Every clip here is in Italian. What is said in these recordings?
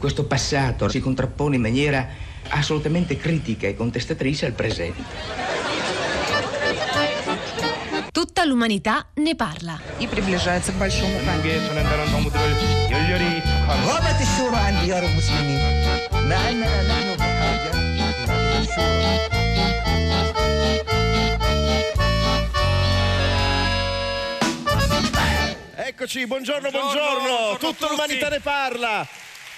questo passato si contrappone in maniera assolutamente critica e contestatrice al presente. Tutta l'umanità ne parla. И приближается к большому Eccoci, buongiorno, buongiorno, buongiorno. tutta l'umanità ne parla.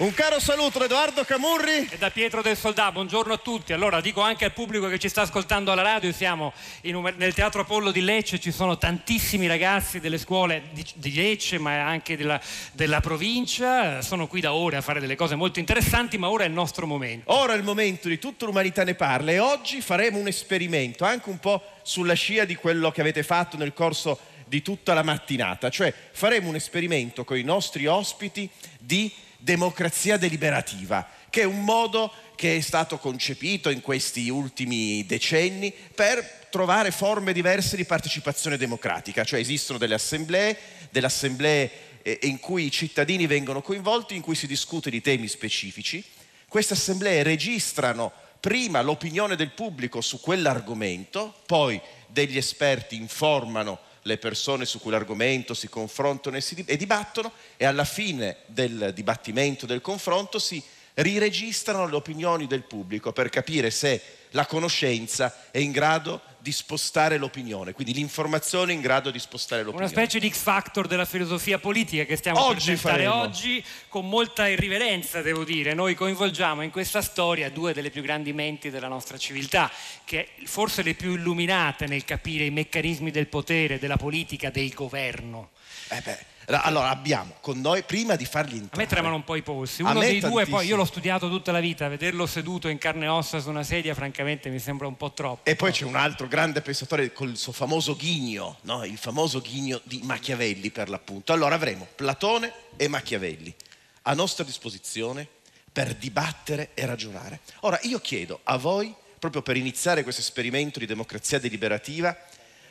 Un caro saluto da Edoardo Camurri. E da Pietro del Soldà, buongiorno a tutti. Allora dico anche al pubblico che ci sta ascoltando alla radio, siamo in nel Teatro Apollo di Lecce, ci sono tantissimi ragazzi delle scuole di, di Lecce ma anche della, della provincia, sono qui da ore a fare delle cose molto interessanti, ma ora è il nostro momento. Ora è il momento di tutta l'umanità ne parla e oggi faremo un esperimento, anche un po' sulla scia di quello che avete fatto nel corso di tutta la mattinata, cioè faremo un esperimento con i nostri ospiti di democrazia deliberativa, che è un modo che è stato concepito in questi ultimi decenni per trovare forme diverse di partecipazione democratica, cioè esistono delle assemblee, delle assemblee eh, in cui i cittadini vengono coinvolti, in cui si discute di temi specifici. Queste assemblee registrano prima l'opinione del pubblico su quell'argomento, poi degli esperti informano le persone su quell'argomento, si confrontano e, si e dibattono e alla fine del dibattimento, del confronto, si riregistrano le opinioni del pubblico per capire se la conoscenza è in grado di spostare l'opinione, quindi l'informazione in grado di spostare Una l'opinione. specie di X Factor della filosofia politica che stiamo Oggi oggi con molta irriverenza, devo dire. Noi coinvolgiamo in questa storia due delle più grandi menti della nostra civiltà, che forse le più illuminate nel capire i meccanismi del potere, della politica, del governo. Eh allora abbiamo con noi, prima di fargli A entrare... me tremano un po' i polsi. A Uno dei due, poi io l'ho studiato tutta la vita, vederlo seduto in carne e ossa su una sedia, francamente mi sembra un po' troppo. E poi c'è un altro grande pensatore col suo famoso ghigno, no? il famoso ghigno di Machiavelli per l'appunto. Allora avremo Platone e Machiavelli a nostra disposizione per dibattere e ragionare. Ora io chiedo a voi, proprio per iniziare questo esperimento di democrazia deliberativa,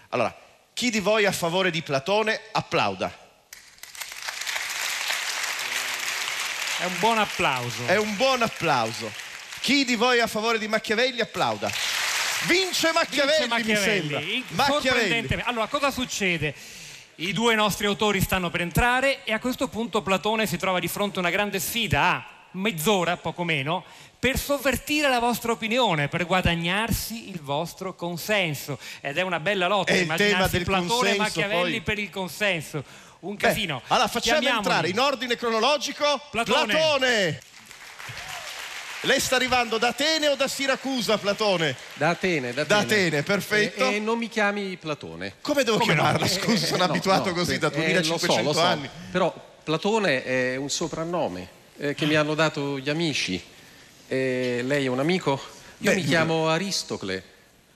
allora, chi di voi è a favore di Platone applauda. È un buon applauso. È un buon applauso. Chi di voi è a favore di Machiavelli applauda. Vince Machiavelli, Vince mi sembra. In- Machiavelli. sorprendentemente. Allora, cosa succede? I due nostri autori stanno per entrare e a questo punto Platone si trova di fronte a una grande sfida a mezz'ora, poco meno, per sovvertire la vostra opinione, per guadagnarsi il vostro consenso. Ed è una bella lotta, È immaginarsi Platone e Machiavelli poi. per il consenso. Un Beh, casino. allora facciamo Chiamiamoli. entrare in ordine cronologico Platone. Platone. Lei sta arrivando da Atene o da Siracusa, Platone? Da Atene, da Da Atene. Atene, perfetto. E, e non mi chiami Platone. Come devo Come no? chiamarla? Eh, Scusa, sono eh, no, abituato no, così eh, da eh, 2500 lo so, lo so. anni. Però Platone è un soprannome eh, che mi hanno dato gli amici. Eh, lei è un amico? Io Beh, mi chiamo Aristocle.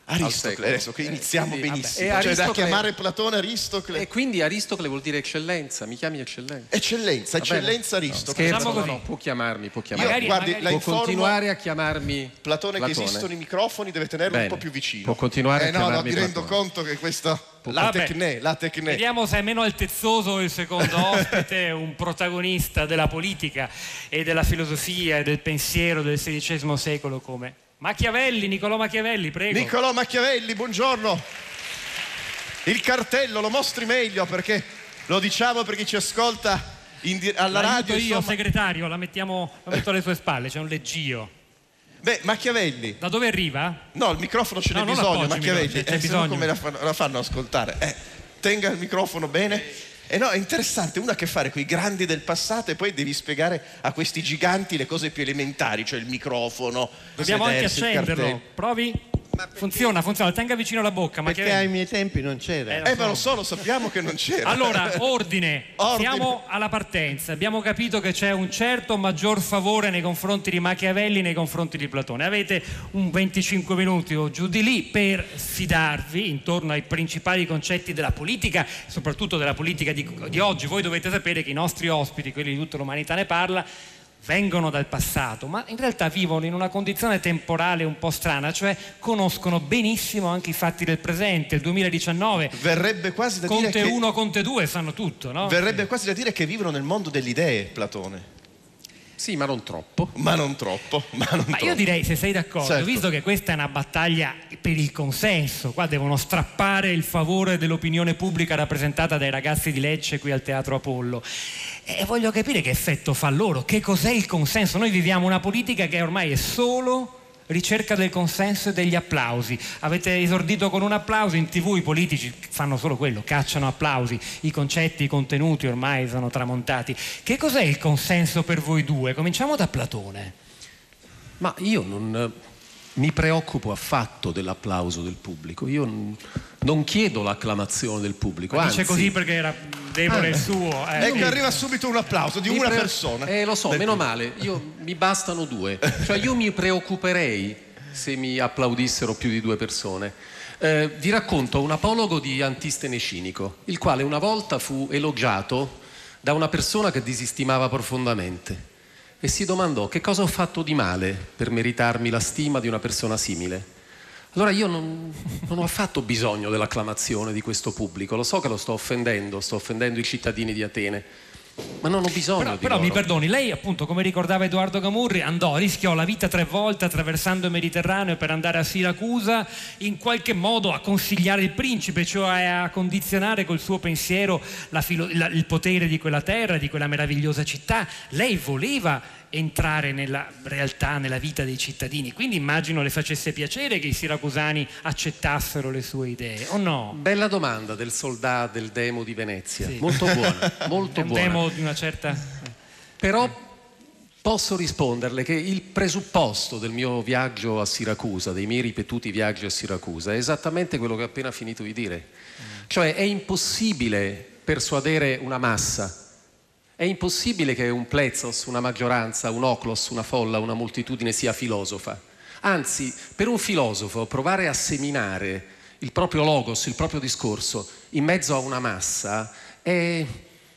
Aristocle, adesso che iniziamo quindi, benissimo. vabbè, Cioè da chiamare Platone Aristocle. E quindi Aristocle vuol dire eccellenza, mi chiami eccellenza. Eccellenza, eccellenza No, Aristocle. scherzo, Facciamo no, così. no, può chiamarmi, può Io, chiamarmi. Magari- guardi, magari- può continuare a chiamarmi Platone, che esistono i microfoni, deve tenerlo un Bene. po' più vicino. Può continuare a eh no, no, chiamarmi mi rendo Platone. conto che questa... La tecne, la tecne. Vediamo se è meno altezzoso il secondo ospite, un protagonista della politica e della filosofia e del pensiero del XVI secolo come Machiavelli, Niccolò Machiavelli, prego. Niccolò Machiavelli, buongiorno. Il cartello lo mostri meglio perché lo diciamo per chi ci ascolta di- alla L'aiuto radio. io, insomma. segretario, la mettiamo, la metto alle sue spalle, c'è un leggio. Beh, Machiavelli. Da dove arriva? No, il microfono ce n'è No, non bisogno, Machiavelli. c'è Eh, no bisogno. come la fanno, la fanno ascoltare? Eh, tenga il microfono bene. E no, è interessante, uno ha a che fare con i grandi del passato e poi devi spiegare a questi giganti le cose più elementari, cioè il microfono. Dobbiamo anche accenderlo. Provi? Funziona, funziona, tenga vicino la bocca. Perché Machiavelli. ai miei tempi non c'era. Eh, Eh, ma lo so, lo sappiamo che non c'era. Allora, ordine. Ordine. Siamo alla partenza. Abbiamo capito che c'è un certo maggior favore nei confronti di Machiavelli nei confronti di Platone. Avete un 25 minuti o giù di lì per sfidarvi intorno ai principali concetti della politica, soprattutto della politica di, di oggi. Voi dovete sapere che i nostri ospiti, quelli di tutta l'umanità ne parla, vengono dal passato, ma in realtà vivono in una condizione temporale un po' strana, cioè conoscono benissimo anche i fatti del presente, il 2019. Verrebbe quasi da dire Conte che 1, Conte 2 sanno tutto, no? Verrebbe quasi da dire che vivono nel mondo delle idee, Platone. Sì, ma non troppo. Ma non troppo, ma non Ma troppo. io direi, se sei d'accordo, Certo. visto che questa è una battaglia per il consenso, qua devono strappare il favore dell'opinione pubblica rappresentata dai ragazzi di Lecce qui al Teatro Apollo. E voglio capire che effetto fa loro, che cos'è il consenso. Noi viviamo una politica che ormai è solo ricerca del consenso e degli applausi. Avete esordito con un applauso, in tv i politici fanno solo quello, cacciano applausi, i concetti, i contenuti ormai sono tramontati. Che cos'è il consenso per voi due? Cominciamo da Platone. Ma io non eh, mi preoccupo affatto dell'applauso del pubblico. Io n- non chiedo l'acclamazione del pubblico. Ma anzi, dice così perché era debole il suo. eh. Ecco, arriva subito un applauso di mi una pre- persona. Eh, lo so, meno pubblico. male. Io, mi bastano due. Cioè, io mi preoccuperei se mi applaudissero più di due persone. Eh, vi racconto un apologo di Antistene Cinico, il quale una volta fu elogiato da una persona che disistimava profondamente e si domandò che cosa ho fatto di male per meritarmi la stima di una persona simile. Allora io non, non ho affatto bisogno dell'acclamazione di questo pubblico, lo so che lo sto offendendo, sto offendendo i cittadini di Atene, ma non ho bisogno Però, di però loro. mi perdoni, lei appunto come ricordava Edoardo Gamurri andò, rischiò la vita tre volte attraversando il Mediterraneo per andare a Siracusa in qualche modo a consigliare il principe, cioè a condizionare col suo pensiero la filo- la- il potere di quella terra, di quella meravigliosa città. Lei voleva entrare nella realtà, nella vita dei cittadini, quindi immagino le facesse piacere che i siracusani accettassero le sue idee, o no? Bella domanda del soldato del demo di Venezia, Sì. molto buona, molto È un buona. demo di una certa... Però posso risponderle che il presupposto del mio viaggio a Siracusa, dei miei ripetuti viaggi a Siracusa, è esattamente quello che ho appena finito di dire. Cioè è impossibile persuadere una massa, è impossibile che un plezos, una maggioranza, un oclos, una folla, una moltitudine sia filosofa. Anzi, per un filosofo provare a seminare il proprio logos, il proprio discorso in mezzo a una massa è,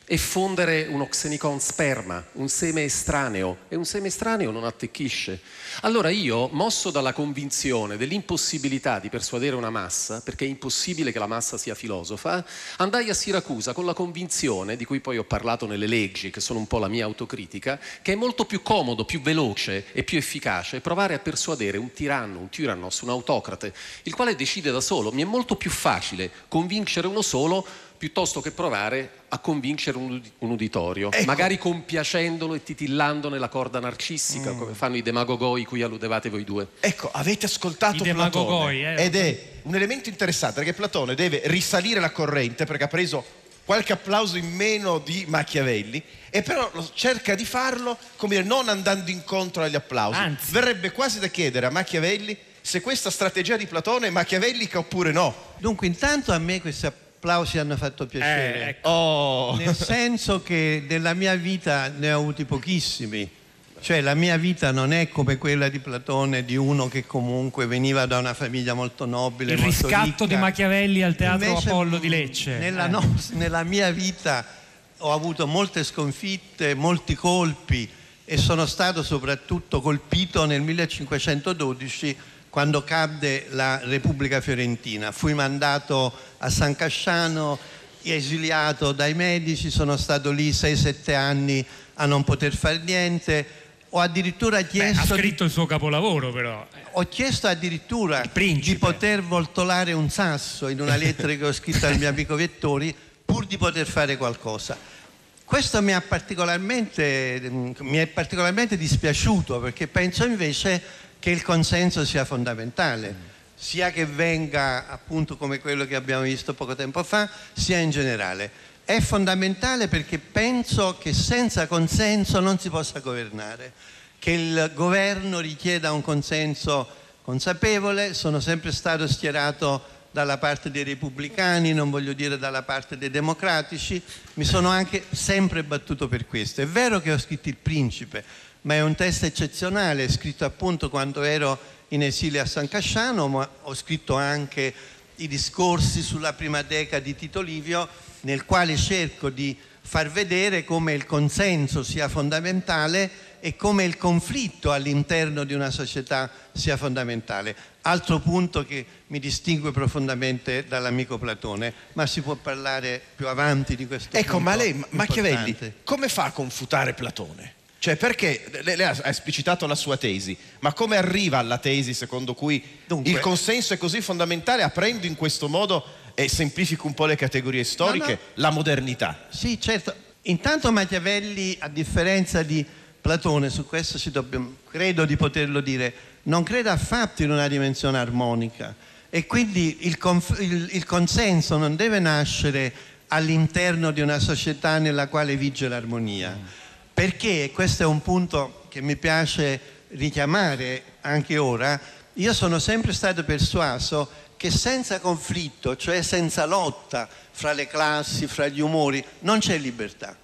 è fondere uno xenicon sperma, un seme estraneo e un seme estraneo non attecchisce. Allora io, mosso dalla convinzione dell'impossibilità di persuadere una massa, perché è impossibile che la massa sia filosofa, andai a Siracusa con la convinzione, di cui poi ho parlato nelle leggi, che sono un po' la mia autocritica, che è molto più comodo, più veloce e più efficace provare a persuadere un tiranno, un tyrannos, un autocrate, il quale decide da solo. Mi è molto più facile convincere uno solo piuttosto che provare a convincere un, un uditorio, Ecco. magari compiacendolo e titillandone la corda narcissica, come fanno i demagogoi cui alludevate voi due. Ecco, avete ascoltato I Platone eh. ed è un elemento interessante perché Platone deve risalire la corrente perché ha preso qualche applauso in meno di Machiavelli e però cerca di farlo come dire, non andando incontro agli applausi. Anzi. Verrebbe quasi da chiedere a Machiavelli se questa strategia di Platone è machiavellica oppure no. Dunque, intanto a me questi applausi hanno fatto piacere. Eh, ecco. Oh. Nel senso che nella mia vita ne ho avuti pochissimi. Cioè la mia vita non è come quella di Platone, di uno che comunque veniva da una famiglia molto nobile. Il molto riscatto ricca. di Machiavelli al Teatro Invece, Apollo di Lecce. Nella, Eh. nos- nella mia vita ho avuto molte sconfitte, molti colpi e sono stato soprattutto colpito nel 1512 quando cadde la Repubblica Fiorentina. Fui mandato a San Casciano, esiliato dai medici, sono stato lì 6-7 anni a non poter fare niente. Ho addirittura Beh, ha chiesto scritto il suo capolavoro però. ho chiesto addirittura di poter voltolare un sasso in una lettera che ho scritto al mio amico Vettori pur di poter fare qualcosa. Questo mi, ha particolarmente, mm, mi è particolarmente dispiaciuto perché penso invece che il consenso sia fondamentale, sia che venga appunto come quello che abbiamo visto poco tempo fa, sia in generale. È fondamentale perché penso che senza consenso non si possa governare, che il governo richieda un consenso consapevole, sono sempre stato schierato dalla parte dei repubblicani, non voglio dire dalla parte dei democratici, mi sono anche sempre battuto per questo. È vero che ho scritto Il Principe, ma è un testo eccezionale, scritto appunto quando ero in esilio a San Casciano, ma ho scritto anche i discorsi sulla prima deca di Tito Livio, nel quale cerco di far vedere come il consenso sia fondamentale e come il conflitto all'interno di una società sia fondamentale. Altro punto che mi distingue profondamente dall'amico Platone, ma si può parlare più avanti di questo Ecco, ma lei, Ma- Machiavelli, come fa a confutare Platone? Cioè perché, lei, ha esplicitato la sua tesi, ma come arriva alla tesi secondo cui Dunque- il consenso è così fondamentale aprendo in questo modo, e semplifico un po' le categorie storiche, no. la modernità? Sì, certo. Intanto Machiavelli, a differenza di Platone, su questo dobbiamo, credo di poterlo dire, non crede affatto in una dimensione armonica e quindi il, conf- il- il consenso non deve nascere all'interno di una società nella quale vige l'armonia. Perché, questo è un punto che mi piace richiamare anche ora, io sono sempre stato persuaso che senza conflitto, cioè senza lotta fra le classi, fra gli umori, non c'è libertà.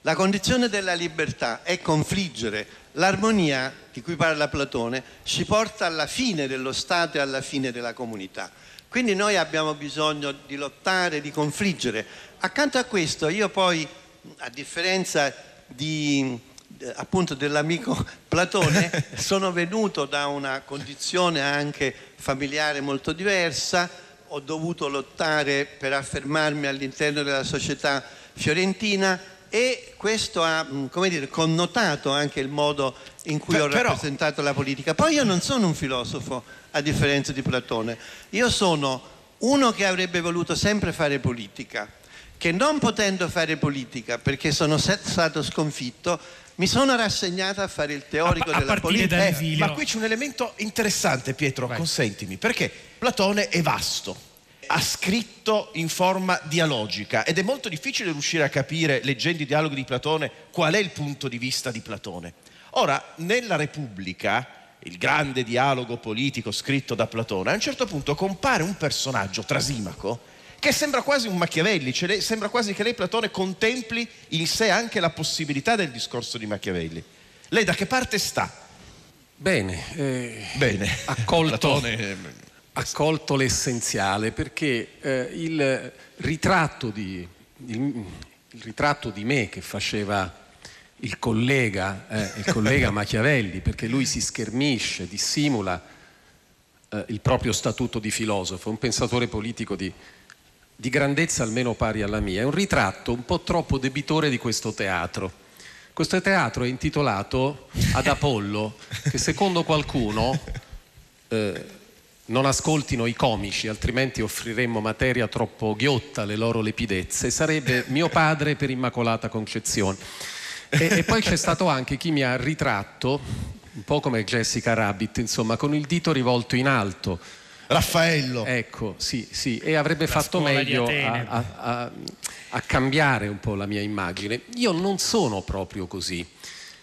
La condizione della libertà è confliggere. L'armonia di cui parla Platone ci porta alla fine dello Stato e alla fine della comunità. Quindi noi abbiamo bisogno di lottare, di confliggere. Accanto a questo io poi, a differenza di, eh, appunto dell'amico Platone, sono venuto da una condizione anche familiare molto diversa, ho dovuto lottare per affermarmi all'interno della società fiorentina e questo ha come dire, connotato anche il modo in cui Per- ho però- rappresentato la politica. Poi io non sono un filosofo, a differenza di Platone, io sono uno che avrebbe voluto sempre fare politica, che non potendo fare politica perché sono stato sconfitto, mi sono rassegnato a fare il teorico A- a della politica. Eh, ma qui c'è un elemento interessante, Pietro, consentimi, perché Platone è vasto, ha scritto in forma dialogica ed è molto difficile riuscire a capire, leggendo i dialoghi di Platone, qual è il punto di vista di Platone. Ora, nella Repubblica, il grande dialogo politico scritto da Platone, a un certo punto compare un personaggio, Trasimaco, che sembra quasi un Machiavelli, cioè lei- sembra quasi che lei, Platone, contempli in sé anche la possibilità del discorso di Machiavelli. Lei da che parte sta? Bene, eh, Bene. accolto, Platone, accolto l'essenziale perché eh, il, ritratto di, il, il ritratto di me che faceva il collega, eh, il collega Machiavelli, perché lui si schermisce, dissimula eh, il proprio statuto di filosofo, un pensatore politico di, di grandezza almeno pari alla mia, è un ritratto un po' troppo debitore di questo teatro. Questo teatro è intitolato ad Apollo, che secondo qualcuno eh, non ascoltino i comici, altrimenti offriremmo materia troppo ghiotta alle loro lepidezze, sarebbe mio padre per Immacolata Concezione. E, e poi c'è stato anche chi mi ha ritratto, un po' come Jessica Rabbit, insomma, con il dito rivolto in alto. Raffaello. Ecco, sì, sì, e avrebbe fatto scuola di meglio a, a- a- a cambiare un po' la mia immagine. Io non sono proprio così.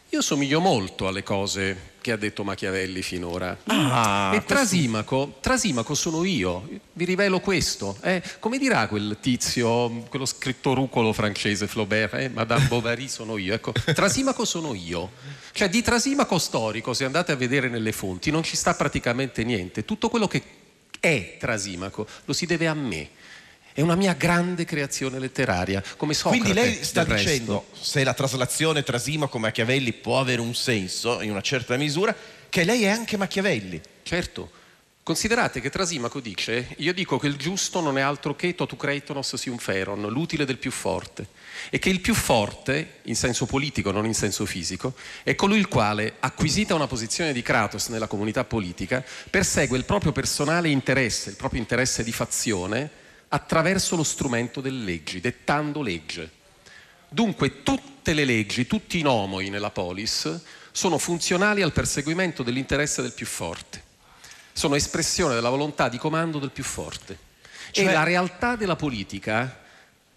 Io somiglio molto alle cose che ha detto Machiavelli finora. Ah, e questo- Trasimaco, Trasimaco sono io, vi rivelo questo. eh. Come dirà quel tizio, quello scrittorucolo francese Flaubert, eh? Madame Bovary sono io. Ecco, Trasimaco sono io. Cioè di Trasimaco storico, se andate a vedere nelle fonti, non ci sta praticamente niente. Tutto quello che è Trasimaco lo si deve a me. È una mia grande creazione letteraria, come Socrate. Quindi lei sta resto. dicendo, se la traslazione Trasimaco Machiavelli può avere un senso in una certa misura, che lei è anche Machiavelli. Certo. Considerate che Trasimaco dice, io dico che il giusto non è altro che totu creitonos sium feron, l'utile del più forte, e che il più forte, in senso politico, non in senso fisico, è colui il quale, acquisita una posizione di Kratos nella comunità politica, persegue il proprio personale interesse, il proprio interesse di fazione, attraverso lo strumento delle leggi, dettando legge. Dunque tutte le leggi, tutti i nomoi nella polis sono funzionali al perseguimento dell'interesse del più forte. Sono espressione della volontà di comando del più forte. Cioè- E la realtà della politica,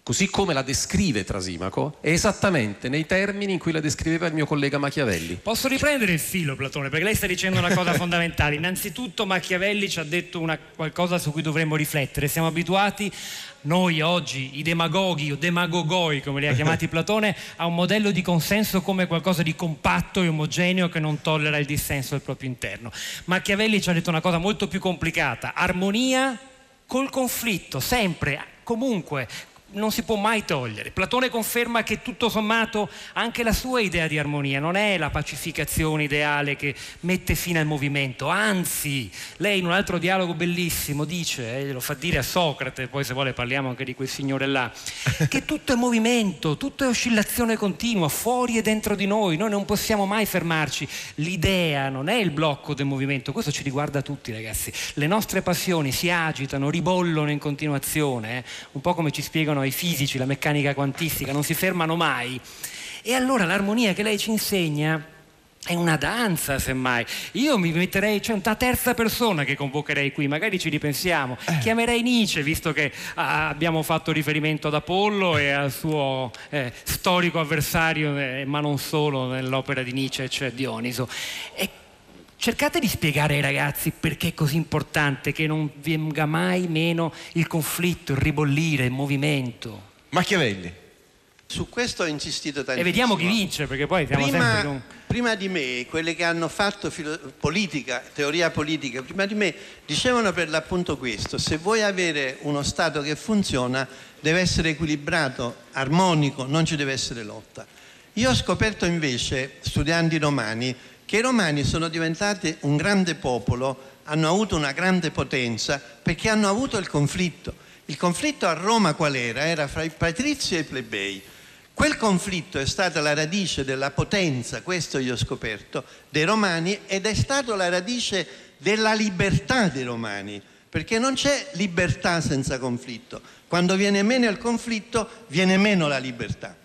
così come la descrive Trasimaco, è esattamente nei termini in cui la descriveva il mio collega Machiavelli. Posso riprendere il filo, Platone, perché lei sta dicendo una cosa fondamentale. Innanzitutto Machiavelli ci ha detto una- qualcosa su cui dovremmo riflettere. Siamo abituati, noi oggi, i demagoghi o demagogoi, come li ha chiamati Platone, a un modello di consenso come qualcosa di compatto e omogeneo che non tollera il dissenso al proprio interno. Machiavelli ci ha detto una cosa molto più complicata. Armonia col conflitto, sempre, comunque, non si può mai togliere. Platone conferma che tutto sommato anche la sua idea di armonia non è la pacificazione ideale che mette fine al movimento, anzi, lei in un altro dialogo bellissimo dice, eh, lo fa dire a Socrate, poi se vuole parliamo anche di quel signore là, che tutto è movimento, tutto è oscillazione continua, fuori e dentro di noi, noi non possiamo mai fermarci. L'idea non è il blocco del movimento, questo ci riguarda tutti ragazzi. Le nostre passioni si agitano, ribollono in continuazione, eh? un po' come ci spiegano i fisici, la meccanica quantistica, non si fermano mai. E allora l'armonia che lei ci insegna è una danza, semmai. Io mi metterei, c'è una terza persona che convocherei qui, magari ci ripensiamo. Eh. Chiamerei Nietzsche, visto che ah, abbiamo fatto riferimento ad Apollo e al suo eh, storico avversario, eh, ma non solo, nell'opera di Nietzsche, cioè Dioniso. E cercate di spiegare ai ragazzi perché è così importante che non venga mai meno il conflitto, il ribollire, il movimento. Machiavelli. Su questo ho insistito tantissimo. E vediamo chi vince, perché poi siamo sempre Prima, con... prima di me, quelli che hanno fatto filo- politica, teoria politica, prima di me, dicevano per l'appunto questo, se vuoi avere uno Stato che funziona, deve essere equilibrato, armonico, non ci deve essere lotta. Io ho scoperto invece, studiando i romani, che i romani sono diventati un grande popolo, hanno avuto una grande potenza, perché hanno avuto il conflitto. Il conflitto a Roma qual era? Era fra i patrizi e i plebei. Quel conflitto è stata la radice della potenza, questo io ho scoperto, dei romani ed è stato la radice della libertà dei romani, perché non c'è libertà senza conflitto. Quando viene meno il conflitto, viene meno la libertà.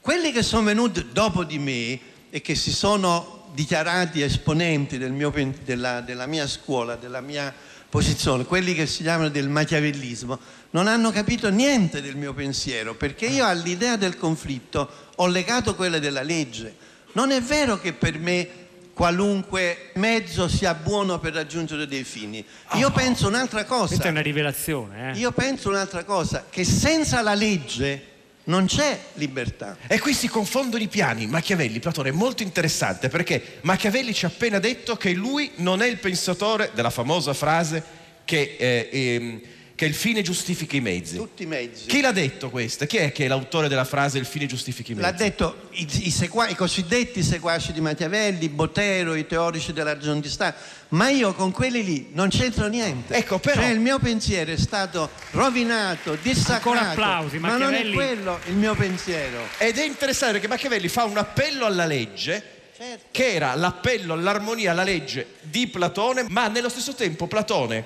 Quelli che sono venuti dopo di me e che si sono dichiarati esponenti del mio della, della mia scuola, della mia posizione, quelli che si chiamano del machiavellismo, non hanno capito niente del mio pensiero, perché io all'idea del conflitto ho legato quella della legge. Non è vero che per me qualunque mezzo sia buono per raggiungere dei fini. Io penso un'altra cosa. Questa è una rivelazione. Eh? Io penso un'altra cosa, che senza la legge non c'è libertà. E qui si confondono i piani. Machiavelli, Platone, è molto interessante perché Machiavelli ci ha appena detto che lui non è il pensatore della famosa frase che, eh, ehm, che il fine giustifica i mezzi. Tutti i mezzi. Chi l'ha detto questa? Chi è che è l'autore della frase il fine giustifica i mezzi? L'ha detto i, i segua- i cosiddetti seguaci di Machiavelli, Botero, i teorici della ragione di Stato, ma io con quelli lì non c'entro niente. Ecco, però- Cioè, il mio pensiero è stato rovinato, dissacrato, Ancora applausi, ma non è quello il mio pensiero. Ed è interessante perché Machiavelli fa un appello alla legge Certo. che era l'appello all'armonia, alla legge di Platone, ma nello stesso tempo Platone,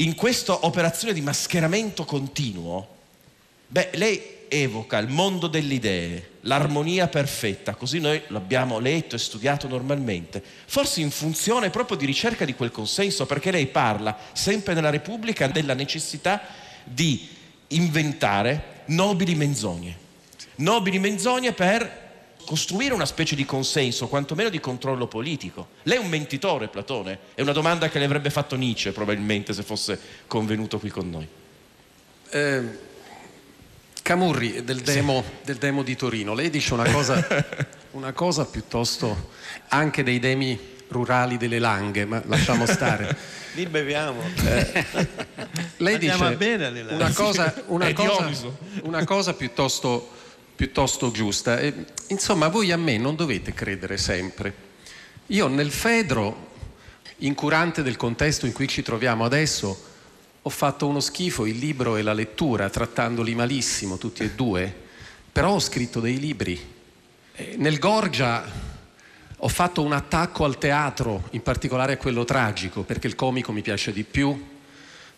in questa operazione di mascheramento continuo, beh, lei evoca il mondo delle idee, l'armonia perfetta, così noi l'abbiamo letto e studiato normalmente, forse in funzione proprio di ricerca di quel consenso, perché lei parla sempre nella Repubblica della necessità di inventare nobili menzogne, nobili menzogne per costruire una specie di consenso, quantomeno di controllo politico. Lei è un mentitore, Platone? È una domanda che le avrebbe fatto Nietzsche probabilmente se fosse convenuto qui con noi. Eh, Camurri del demo, del demo di Torino, lei dice una cosa, una cosa piuttosto anche dei demi rurali delle langhe, ma lasciamo stare. Lì beviamo. Lei Andiamo dice bene alle langhe. una cosa, una cosa, una cosa piuttosto, piuttosto giusta. E, insomma, voi a me non dovete credere sempre. Io nel Fedro, incurante del contesto in cui ci troviamo adesso, ho fatto uno schifo il libro e la lettura, trattandoli malissimo tutti e due, però ho scritto dei libri. Nel Gorgia ho fatto un attacco al teatro, in particolare a quello tragico, perché il comico mi piace di più,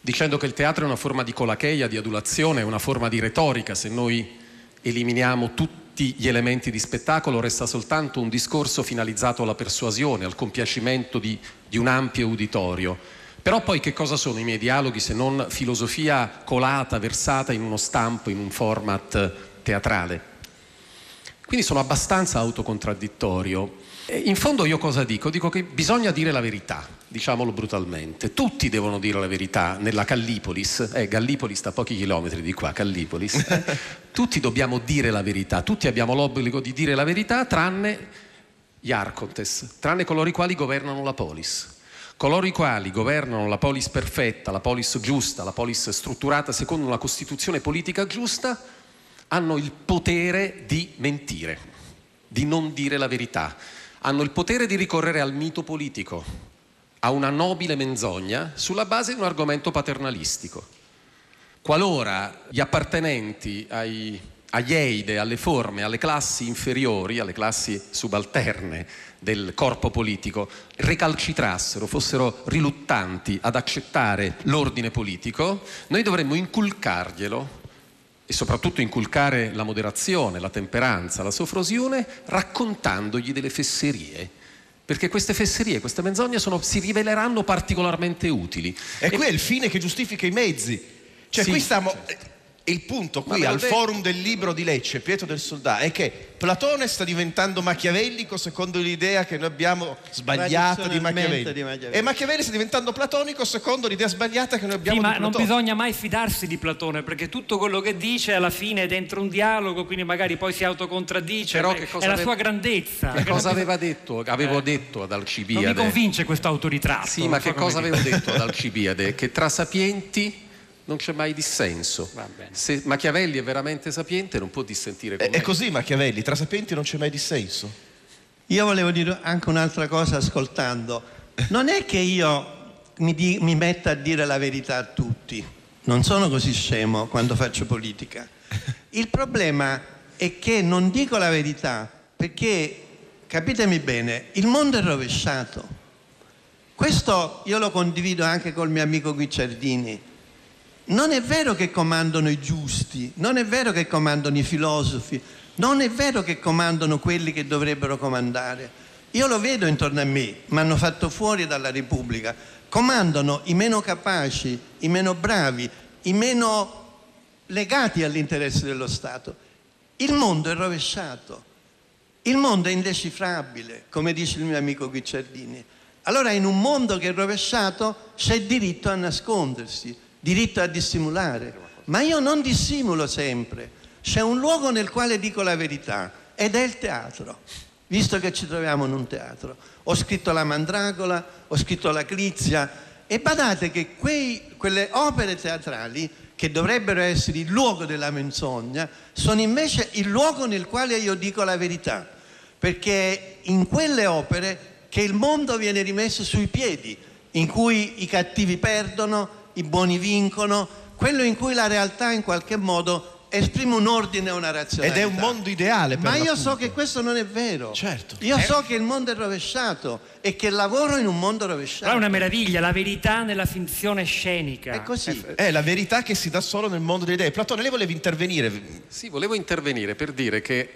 dicendo che il teatro è una forma di colacheia, di adulazione, è una forma di retorica. Se noi eliminiamo tutti gli elementi di spettacolo, resta soltanto un discorso finalizzato alla persuasione, al compiacimento di, di un ampio uditorio. Però poi che cosa sono i miei dialoghi se non filosofia colata, versata in uno stampo, in un format teatrale? Quindi sono abbastanza autocontradittorio. E In fondo io cosa dico? Dico che bisogna dire la verità, diciamolo brutalmente. Tutti devono dire la verità nella Callipolis, eh, Gallipoli sta a pochi chilometri di qua, Callipolis. tutti dobbiamo dire la verità, tutti abbiamo l'obbligo di dire la verità tranne gli Arcontes, tranne coloro i quali governano la polis. coloro i quali governano la polis perfetta, la polis giusta, la polis strutturata secondo una costituzione politica giusta, hanno il potere di mentire, di non dire la verità, hanno il potere di ricorrere al mito politico, a una nobile menzogna sulla base di un argomento paternalistico. Qualora gli appartenenti ai, agli eide, alle forme, alle classi inferiori, alle classi subalterne del corpo politico, recalcitrassero, fossero riluttanti ad accettare l'ordine politico, noi dovremmo inculcarglielo e soprattutto inculcare la moderazione, la temperanza, la sofrosione, raccontandogli delle fesserie. Perché queste fesserie, queste menzogne sono, si riveleranno particolarmente utili. E, e qui è il fine che giustifica i mezzi. Cioè Sì, qui stiamo... certo. Il punto qui al detto. forum del libro di Lecce, Pietro del Soldato, è che Platone sta diventando machiavellico secondo l'idea che noi abbiamo sbagliata di Machiavelli. di Machiavelli. E Machiavelli sta diventando platonico secondo l'idea sbagliata che noi abbiamo Sì, di ma non bisogna mai fidarsi di Platone perché tutto quello che dice alla fine è dentro un dialogo, quindi magari poi si autocontraddice. Però che è cosa la aveva- sua grandezza. Che cosa non aveva detto? Avevo detto ad Non mi Alcibiade. convince questo autoritratto. Sì, ma so che cosa avevo detto ad Alcibiade? Che tra sapienti non c'è mai dissenso. Va bene. Se Machiavelli è veramente sapiente non può dissentire con È, me. è così Machiavelli, tra sapienti non c'è mai dissenso. Io volevo dire anche un'altra cosa ascoltando. Non è che io mi, di- mi metta a dire la verità a tutti. Non sono così scemo quando faccio politica. Il problema è che non dico la verità perché, capitemi bene, il mondo è rovesciato. Questo io lo condivido anche col mio amico Guicciardini. Non è vero che comandano i giusti, non è vero che comandano i filosofi, non è vero che comandano quelli che dovrebbero comandare. Io lo vedo intorno a me, mi hanno fatto fuori dalla Repubblica. Comandano i meno capaci, i meno bravi, i meno legati all'interesse dello Stato. Il mondo è rovesciato. Il mondo è indecifrabile, come dice il mio amico Guicciardini. Allora in un mondo che è rovesciato c'è diritto a nascondersi, diritto a dissimulare. Ma io non dissimulo sempre. C'è un luogo nel quale dico la verità ed è il teatro, visto che ci troviamo in un teatro. Ho scritto La Mandragola, ho scritto La Clizia e badate che quei- quelle opere teatrali che dovrebbero essere il luogo della menzogna sono invece il luogo nel quale io dico la verità, perché è in quelle opere che il mondo viene rimesso sui piedi, in cui i cattivi perdono, i buoni vincono, quello in cui la realtà in qualche modo esprime un ordine e una Ed razionalità. è un mondo ideale per Ma io so che questo non è vero. Certo. Io so che il mondo è rovesciato e che lavoro in un mondo rovesciato. Però è una meraviglia, la verità nella finzione scenica. È così. È la verità che si dà solo nel mondo delle idee. Platone, lei voleva intervenire. Sì, volevo intervenire per dire che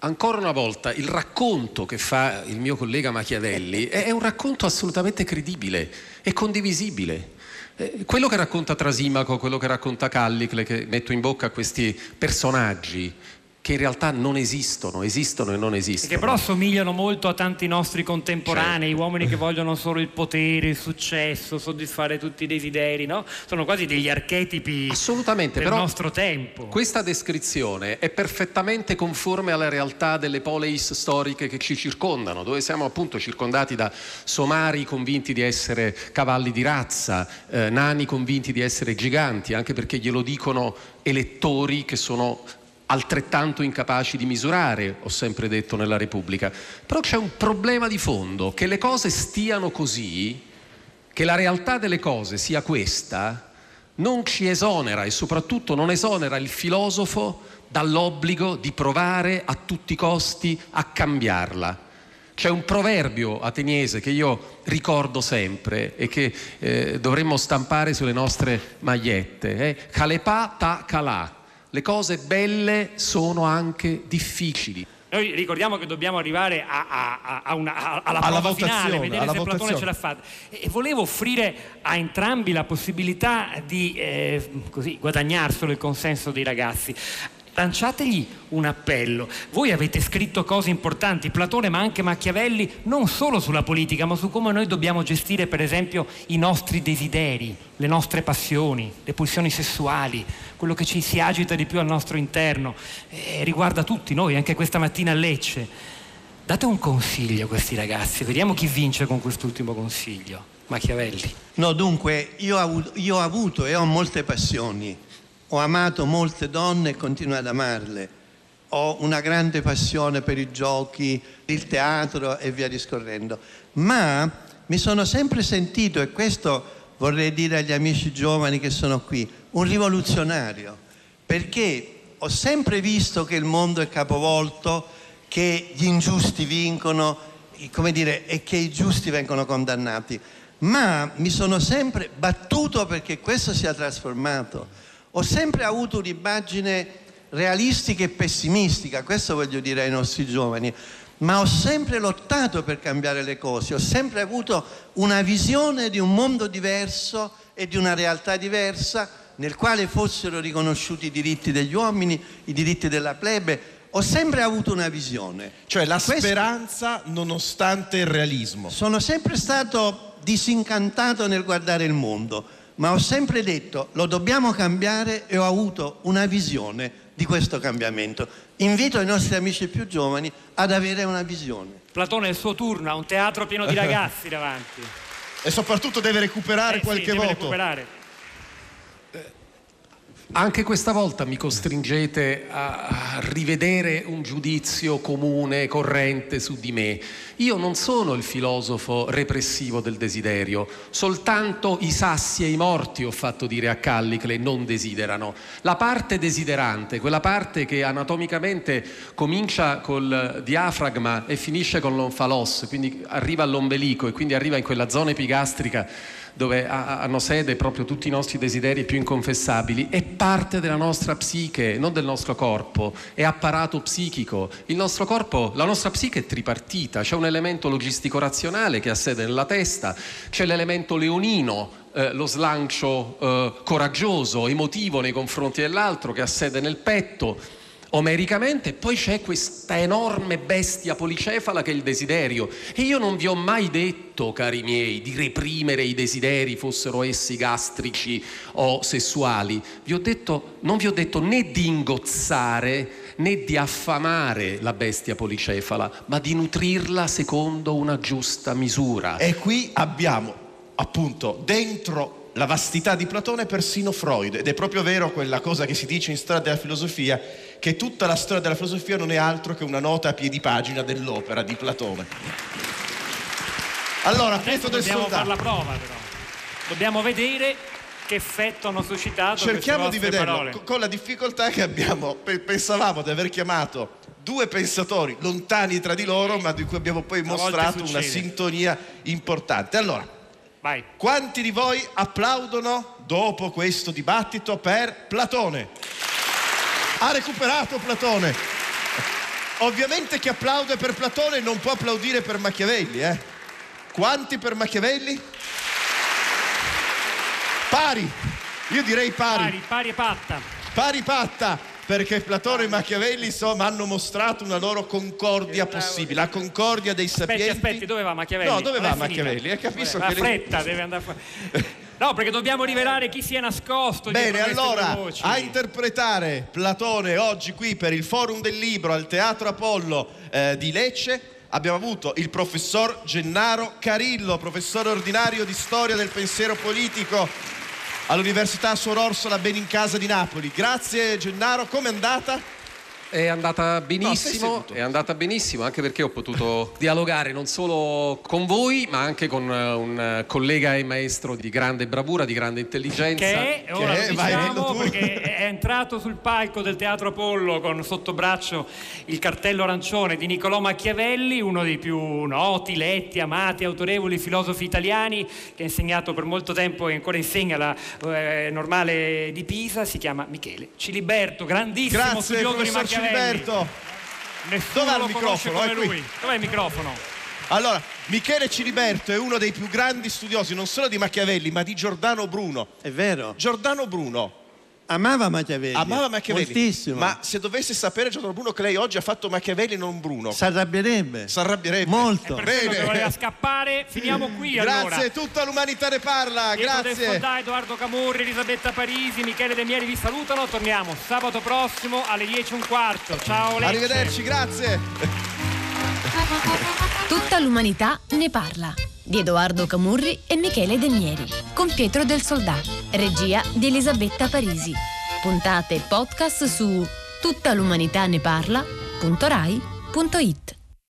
ancora una volta il racconto che fa il mio collega Machiavelli è è un racconto assolutamente credibile e condivisibile. Eh, Quello che racconta Trasimaco, quello che racconta Callicle, che metto in bocca a questi personaggi che in realtà non esistono, esistono e non E esistono. che però somigliano molto a tanti nostri contemporanei, Certo. uomini che vogliono solo il potere, il successo, soddisfare tutti i desideri, no? Sono quasi degli archetipi Assolutamente, del nostro tempo. Questa descrizione è perfettamente conforme alla realtà delle poleis storiche che ci circondano, dove siamo appunto circondati da somari convinti di essere cavalli di razza, eh, nani convinti di essere giganti, anche perché glielo dicono elettori che sono altrettanto incapaci di misurare, ho sempre detto nella Repubblica. Però c'è un problema di fondo, che le cose stiano così, che la realtà delle cose sia questa, non ci esonera e soprattutto non esonera il filosofo dall'obbligo di provare a tutti i costi a cambiarla. C'è un proverbio ateniese che io ricordo sempre e che eh, dovremmo stampare sulle nostre magliette. È Kalepa ta kalà. Le cose belle sono anche difficili. Noi ricordiamo che dobbiamo arrivare a- a- a- una- alla, Alla prova finale, votazione, vedere alla se Platone votazione. ce l'ha fatta. E volevo offrire a entrambi la possibilità di eh, così, guadagnarselo il consenso dei ragazzi. Lanciategli un appello. Voi avete scritto cose importanti, Platone ma anche Machiavelli, non solo sulla politica, ma su come noi dobbiamo gestire, per esempio, i nostri desideri, le nostre passioni, le pulsioni sessuali, quello che ci si agita di più al nostro interno. E riguarda tutti noi, anche questa mattina a Lecce. Date un consiglio a questi ragazzi, vediamo chi vince con quest'ultimo consiglio. Machiavelli. No, dunque, io ho avuto e ho molte passioni. Ho amato molte donne e continuo ad amarle. Ho una grande passione per i giochi, il teatro e via discorrendo. Ma mi sono sempre sentito, e questo vorrei dire agli amici giovani che sono qui, un rivoluzionario, perché ho sempre visto che il mondo è capovolto, che gli ingiusti vincono, come dire, e che i giusti vengono condannati ma mi sono sempre battuto perché questo sia trasformato. Ho sempre avuto un'immagine realistica e pessimistica, questo voglio dire ai nostri giovani, ma ho sempre lottato per cambiare le cose, ho sempre avuto una visione di un mondo diverso e di una realtà diversa nel quale fossero riconosciuti i diritti degli uomini, i diritti della plebe. Ho sempre avuto una visione. Cioè la Questo- speranza nonostante il realismo. sono sempre stato disincantato nel guardare il mondo, ma ho sempre detto lo dobbiamo cambiare e ho avuto una visione di questo cambiamento. Invito i nostri amici più giovani ad avere una visione. Platone è il suo turno, ha un teatro pieno di ragazzi davanti. E soprattutto deve recuperare Eh sì, qualche deve voto. recuperare. Anche questa volta mi costringete a rivedere un giudizio comune, corrente su di me. Io non sono il filosofo repressivo del desiderio, soltanto i sassi e i morti ho fatto dire a Callicle non desiderano. La parte desiderante, quella parte che anatomicamente comincia col diafragma e finisce con l'onfalos, quindi arriva all'ombelico e quindi arriva in quella zona epigastrica dove ha- hanno sede proprio tutti i nostri desideri più inconfessabili, è parte della nostra psiche, non del nostro corpo, è apparato psichico. Il nostro corpo, la nostra psiche è tripartita, c'è un elemento logistico-razionale che ha sede nella testa, c'è l'elemento leonino, eh, lo slancio eh, coraggioso, emotivo nei confronti dell'altro che ha sede nel petto omericamente, poi c'è questa enorme bestia policefala che è il desiderio. E io non vi ho mai detto, cari miei, di reprimere i desideri, fossero essi gastrici o sessuali. Vi ho detto, non vi ho detto né di ingozzare né di affamare la bestia policefala, ma di nutrirla secondo una giusta misura. E qui abbiamo appunto dentro la vastità di Platone persino Freud ed è proprio vero quella cosa che si dice in storia della filosofia che tutta la storia della filosofia non è altro che una nota a piedi pagina dell'opera di Platone. Allora, Adesso del dobbiamo fare la Soldato, prova però. Dobbiamo vedere che effetto hanno suscitato cerchiamo di vederlo parole. co- con la difficoltà che abbiamo, pe- pensavamo di aver chiamato due pensatori lontani tra di loro ma di cui abbiamo poi mostrato una sintonia importante. Allora, Vai. Quanti di voi applaudono dopo questo dibattito per Platone? Ha recuperato Platone. Ovviamente chi applaude per Platone non può applaudire per Machiavelli, eh? Quanti per Machiavelli? Pari. Io direi pari. Pari, pari e patta. Pari patta, perché Platone e Machiavelli insomma hanno mostrato una loro concordia possibile, la concordia dei sapienti. Aspetti, aspetti, dove va Machiavelli? No, dove Non va. Machiavelli? Eh, capisco Vabbè, che La lei- fretta deve andare fuori. No, perché dobbiamo rivelare chi si è nascosto Bene, allora a interpretare Platone oggi qui per il Forum del Libro al Teatro Apollo eh, di Lecce abbiamo avuto il professor Gennaro Carillo, professore ordinario di storia del pensiero politico all'Università Suor Orsola Benincasa di Napoli. Grazie Gennaro, com'è andata? È andata No, benissimo, seduto. è andata benissimo anche perché ho potuto dialogare non solo con voi, ma anche con eh, un collega e maestro di grande bravura, di grande intelligenza. Che è, ora Che è? lo Vai, diciamo perché è entrato sul palco del Teatro Apollo con sotto braccio il cartello arancione di Niccolò Machiavelli, uno dei più noti, letti, amati, autorevoli filosofi italiani che ha insegnato per molto tempo e ancora insegna la eh, normale di Pisa, si chiama Michele Ciliberto, grandissimo Grazie studioso di Machiavelli. Ciliberto. Nessuno Dov'è il microfono? come È qui. lui. Dov'è il microfono? Allora, Michele Ciliberto è uno dei più grandi studiosi non solo di Machiavelli ma di Giordano Bruno. È vero. Giordano Bruno Amava Machiavelli. amava Machiavelli. Moltissimo. Ma se dovesse sapere Giordano Bruno che lei oggi ha fatto Machiavelli e non Bruno, si arrabbierebbe. si arrabbierebbe. Molto. Per quello Bene. voleva scappare, finiamo qui Grazie, allora. tutta l'umanità ne parla. Del Grazie. Soldà, Edoardo Camorri, Elisabetta Parisi, Michele De Mieri vi salutano. Torniamo sabato prossimo alle 10 e un quarto. Ciao Lecce. Arrivederci, grazie. Tutta l'umanità ne parla. Di Edoardo Camurri e Michele Denieri. Con Pietro del Soldà. Regia di Elisabetta Parisi. Puntate e podcast su tuttalumanitaneparla.rai.it.